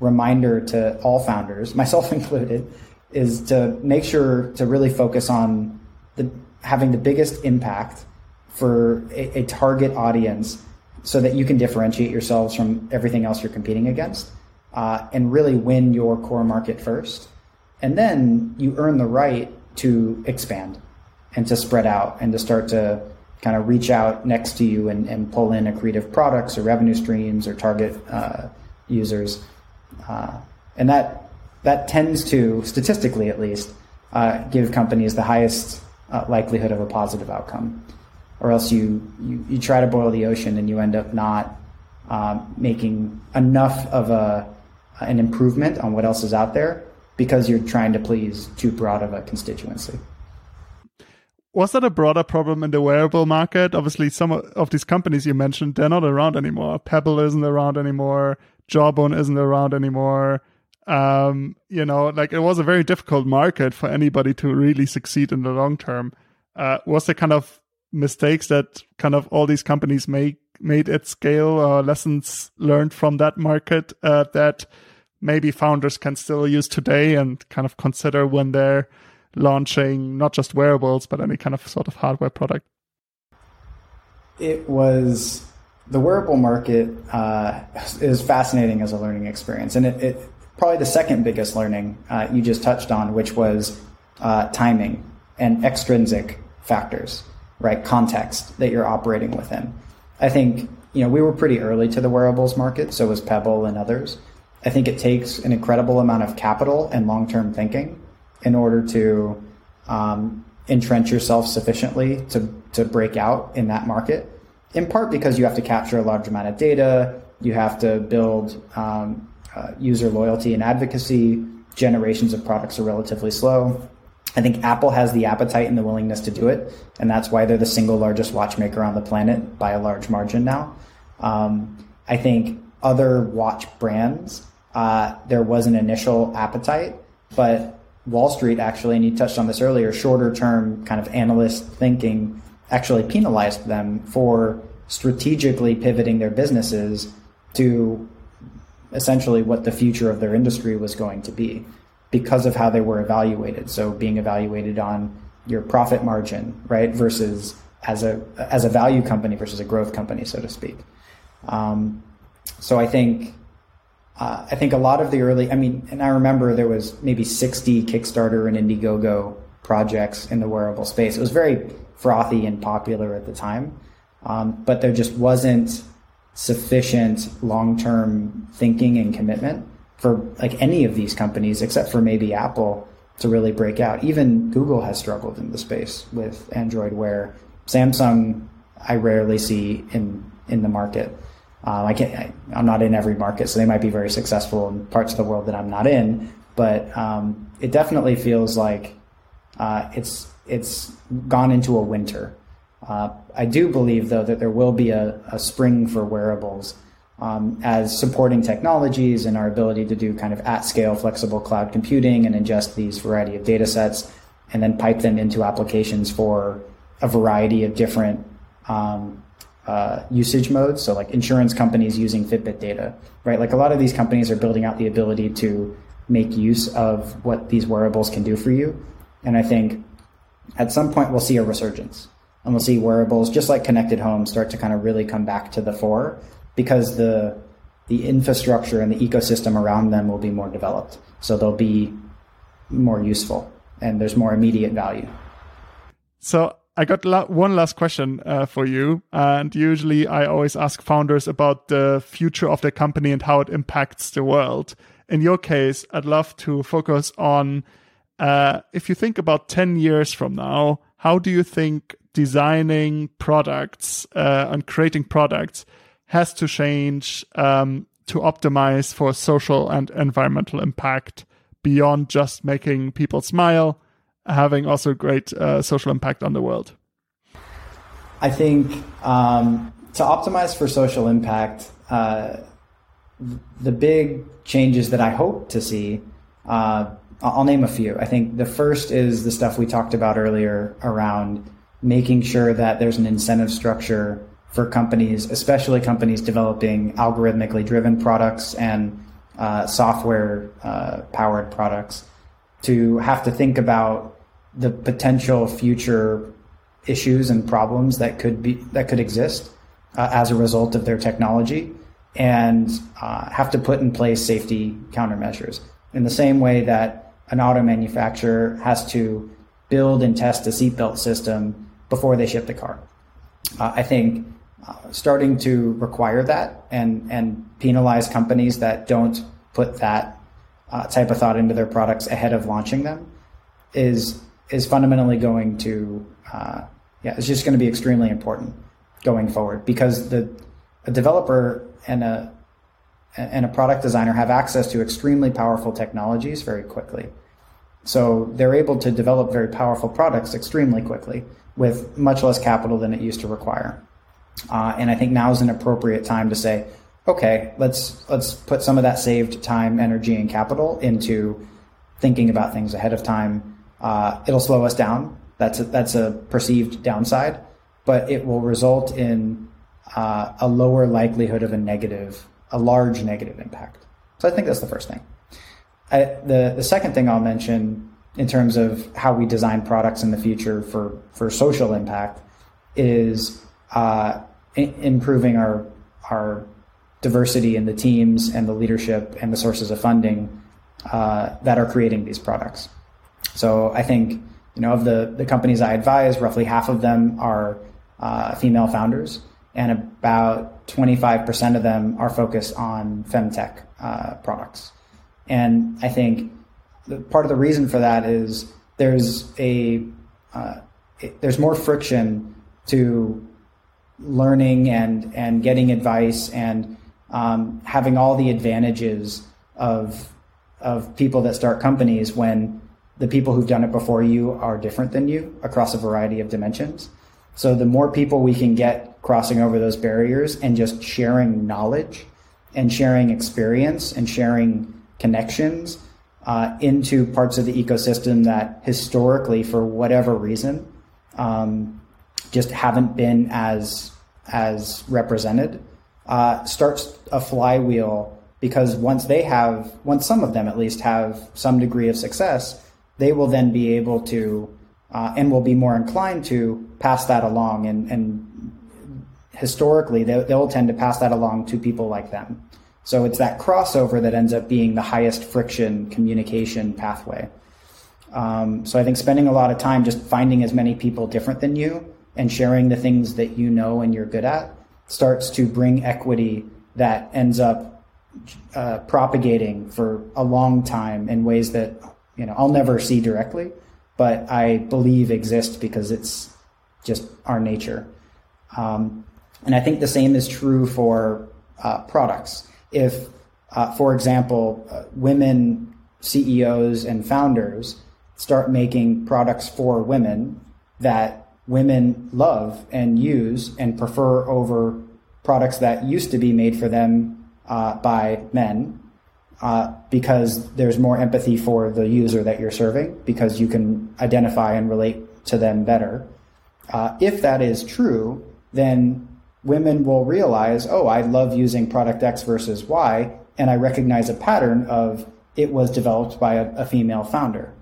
reminder to all founders, myself included, is to make sure to really focus on the having the biggest impact for a, a target audience so that you can differentiate yourselves from everything else you're competing against uh, and really win your core market first. And then you earn the right to expand and to spread out and to start to kind of reach out next to you and, and pull in accretive products or revenue streams or target uh, users. Uh, and that, that tends to, statistically at least, uh, give companies the highest uh, likelihood of a positive outcome. Or else you, you, you try to boil the ocean and you end up not um, making enough of a, an improvement on what else is out there because you're trying to please too broad of a constituency. Was that a broader problem in the wearable market? Obviously, some of these companies you mentioned, they're not around anymore. Pebble isn't around anymore. Jawbone isn't around anymore um, you know, like it was a very difficult market for anybody to really succeed in the long term. Uh, was there kind of mistakes that kind of all these companies make made at scale or lessons learned from that market uh, that maybe founders can still use today and kind of consider when they're launching not just wearables but any kind of sort of hardware product? It was the wearable market uh, is fascinating as a learning experience, and it, it probably the second biggest learning uh, you just touched on, which was uh, timing and extrinsic factors, right? Context that you're operating within. I think you know we were pretty early to the wearables market, so was Pebble and others. I think it takes an incredible amount of capital and long-term thinking in order to um, entrench yourself sufficiently to to break out in that market. In part because you have to capture a large amount of data, you have to build um, uh, user loyalty and advocacy. generations of products are relatively slow. I think Apple has the appetite and the willingness to do it, and that's why they're the single largest watchmaker on the planet by a large margin now. Um, I think other watch brands, uh, there was an initial appetite, but Wall Street actually, and you touched on this earlier, shorter term kind of analyst thinking actually penalized them for strategically pivoting their businesses to essentially what the future of their industry was going to be because of how they were evaluated. So being evaluated on your profit margin, right, versus as a as a value company versus a growth company, so to speak. Um, so I think uh, I think a lot of the early, I mean, and I remember there was maybe 60 Kickstarter and Indiegogo projects in the wearable space. It was very frothy and popular at the time, um, but there just wasn't sufficient long-term thinking and commitment for like any of these companies except for maybe Apple to really break out. Even Google has struggled in the space with Android Wear. Samsung, I rarely see in in the market. Um, I can't. I, am not in every market, so they might be very successful in parts of the world that I'm not in. But um, it definitely feels like uh, it's it's gone into a winter uh, I do believe, though, that there will be a, a spring for wearables um, as supporting technologies and our ability to do kind of at scale flexible cloud computing and ingest these variety of data sets and then pipe them into applications for a variety of different um, uh, usage modes. So, like insurance companies using Fitbit data, right? Like a lot of these companies are building out the ability to make use of what these wearables can do for you. And I think at some point we'll see a resurgence and we'll see wearables, just like connected homes, start to kind of really come back to the fore because the the infrastructure and the ecosystem around them will be more developed. So they'll be more useful and there's more immediate value. So I got la- one last question uh, for you. And usually I always ask founders about the future of their company and how it impacts the world. In your case, I'd love to focus on uh, if you think about 10 years from now, how do you think designing products uh, and creating products has to change um, to optimize for social and environmental impact beyond just making people smile, having also great uh, social impact on the world? I think um, to optimize for social impact, uh, the big changes that I hope to see, uh, I'll name a few. I think the first is the stuff we talked about earlier around making sure that there's an incentive structure for companies, especially companies developing algorithmically driven products and uh, software uh, powered products, to have to think about the potential future issues and problems that could be that could exist uh, as a result of their technology, and uh, have to put in place safety countermeasures in the same way that an auto manufacturer has to build and test a seatbelt system before they ship the car. Uh, I think uh, starting to require that and and penalize companies that don't put that uh, type of thought into their products ahead of launching them is is fundamentally going to uh, yeah it's just going to be extremely important going forward because the a developer and a and a product designer have access to extremely powerful technologies very quickly. So they're able to develop very powerful products extremely quickly with much less capital than it used to require. Uh, and I think now is an appropriate time to say, okay, let's let's put some of that saved time, energy, and capital into thinking about things ahead of time. Uh, it'll slow us down. That's a, that's a perceived downside, but it will result in uh, a lower likelihood of a negative, a large negative impact. So I think that's the first thing. I, the the second thing I'll mention in terms of how we design products in the future for, for social impact is uh, improving our our diversity in the teams and the leadership and the sources of funding uh, that are creating these products. So I think you know of the the companies I advise, roughly half of them are uh, female founders, and about 25% of them are focused on femtech uh, products. And I think the, part of the reason for that is there's a uh, it, there's more friction to learning and and getting advice and um, having all the advantages of of people that start companies when the people who've done it before you are different than you across a variety of dimensions. So the more people we can get crossing over those barriers and just sharing knowledge and sharing experience and sharing connections uh, into parts of the ecosystem that historically, for whatever reason, um, just haven't been as as represented, uh, starts a flywheel because once they have, once some of them at least have some degree of success, they will then be able to uh, and will be more inclined to pass that along. And, and historically, they, they'll tend to pass that along to people like them. So it's that crossover that ends up being the highest friction communication pathway. Um, so I think spending a lot of time just finding as many people different than you and sharing the things that you know and you're good at starts to bring equity that ends up uh, propagating for a long time in ways that you know I'll never see directly, but I believe exist because it's just our nature. Um, and I think the same is true for uh, products. If, uh, for example, uh, women CEOs and founders start making products for women that women love and use and prefer over products that used to be made for them uh, by men, uh, because there's more empathy for the user that you're serving because you can identify and relate to them better. Uh, if that is true, then women will realize, oh, I love using product X versus Y, and I recognize a pattern of it was developed by a, a female founder.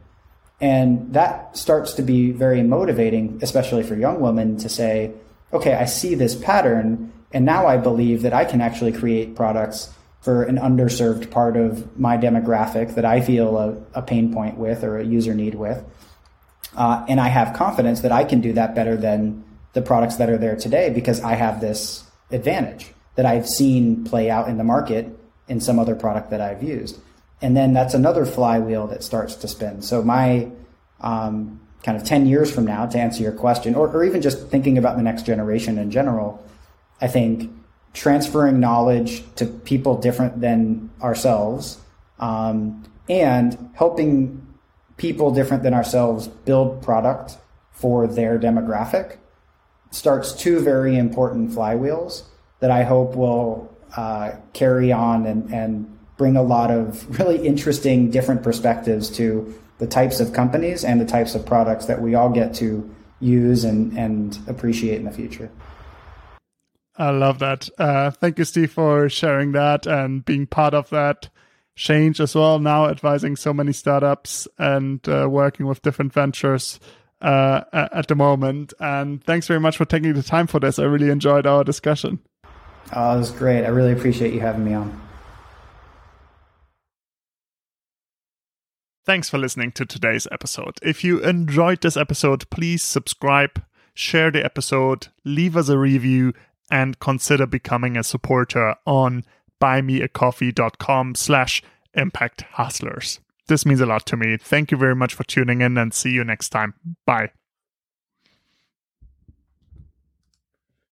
And that starts to be very motivating, especially for young women, to say, okay, I see this pattern, and now I believe that I can actually create products for an underserved part of my demographic that I feel a, a pain point with or a user need with. Uh, and I have confidence that I can do that better than the products that are there today because I have this advantage that I've seen play out in the market in some other product that I've used. And then that's another flywheel that starts to spin. So my um, kind of 10 years from now, to answer your question, or, or even just thinking about the next generation in general, I think transferring knowledge to people different than ourselves um, and helping people different than ourselves build product for their demographic starts two very important flywheels that I hope will uh, carry on and, and bring a lot of really interesting different perspectives to the types of companies and the types of products that we all get to use and, and appreciate in the future. I love that. Uh, thank you, Steve, for sharing that and being part of that change as well. Now advising so many startups and uh, working with different ventures uh, at the moment. And thanks very much for taking the time for this. I really enjoyed our discussion. Oh, it was great. I really appreciate you having me on. Thanks for listening to today's episode. If you enjoyed this episode, please subscribe, share the episode, leave us a review, and consider becoming a supporter on buymeacoffee.com slash impact hustlers. This means a lot to me. Thank you very much for tuning in and see you next time. Bye.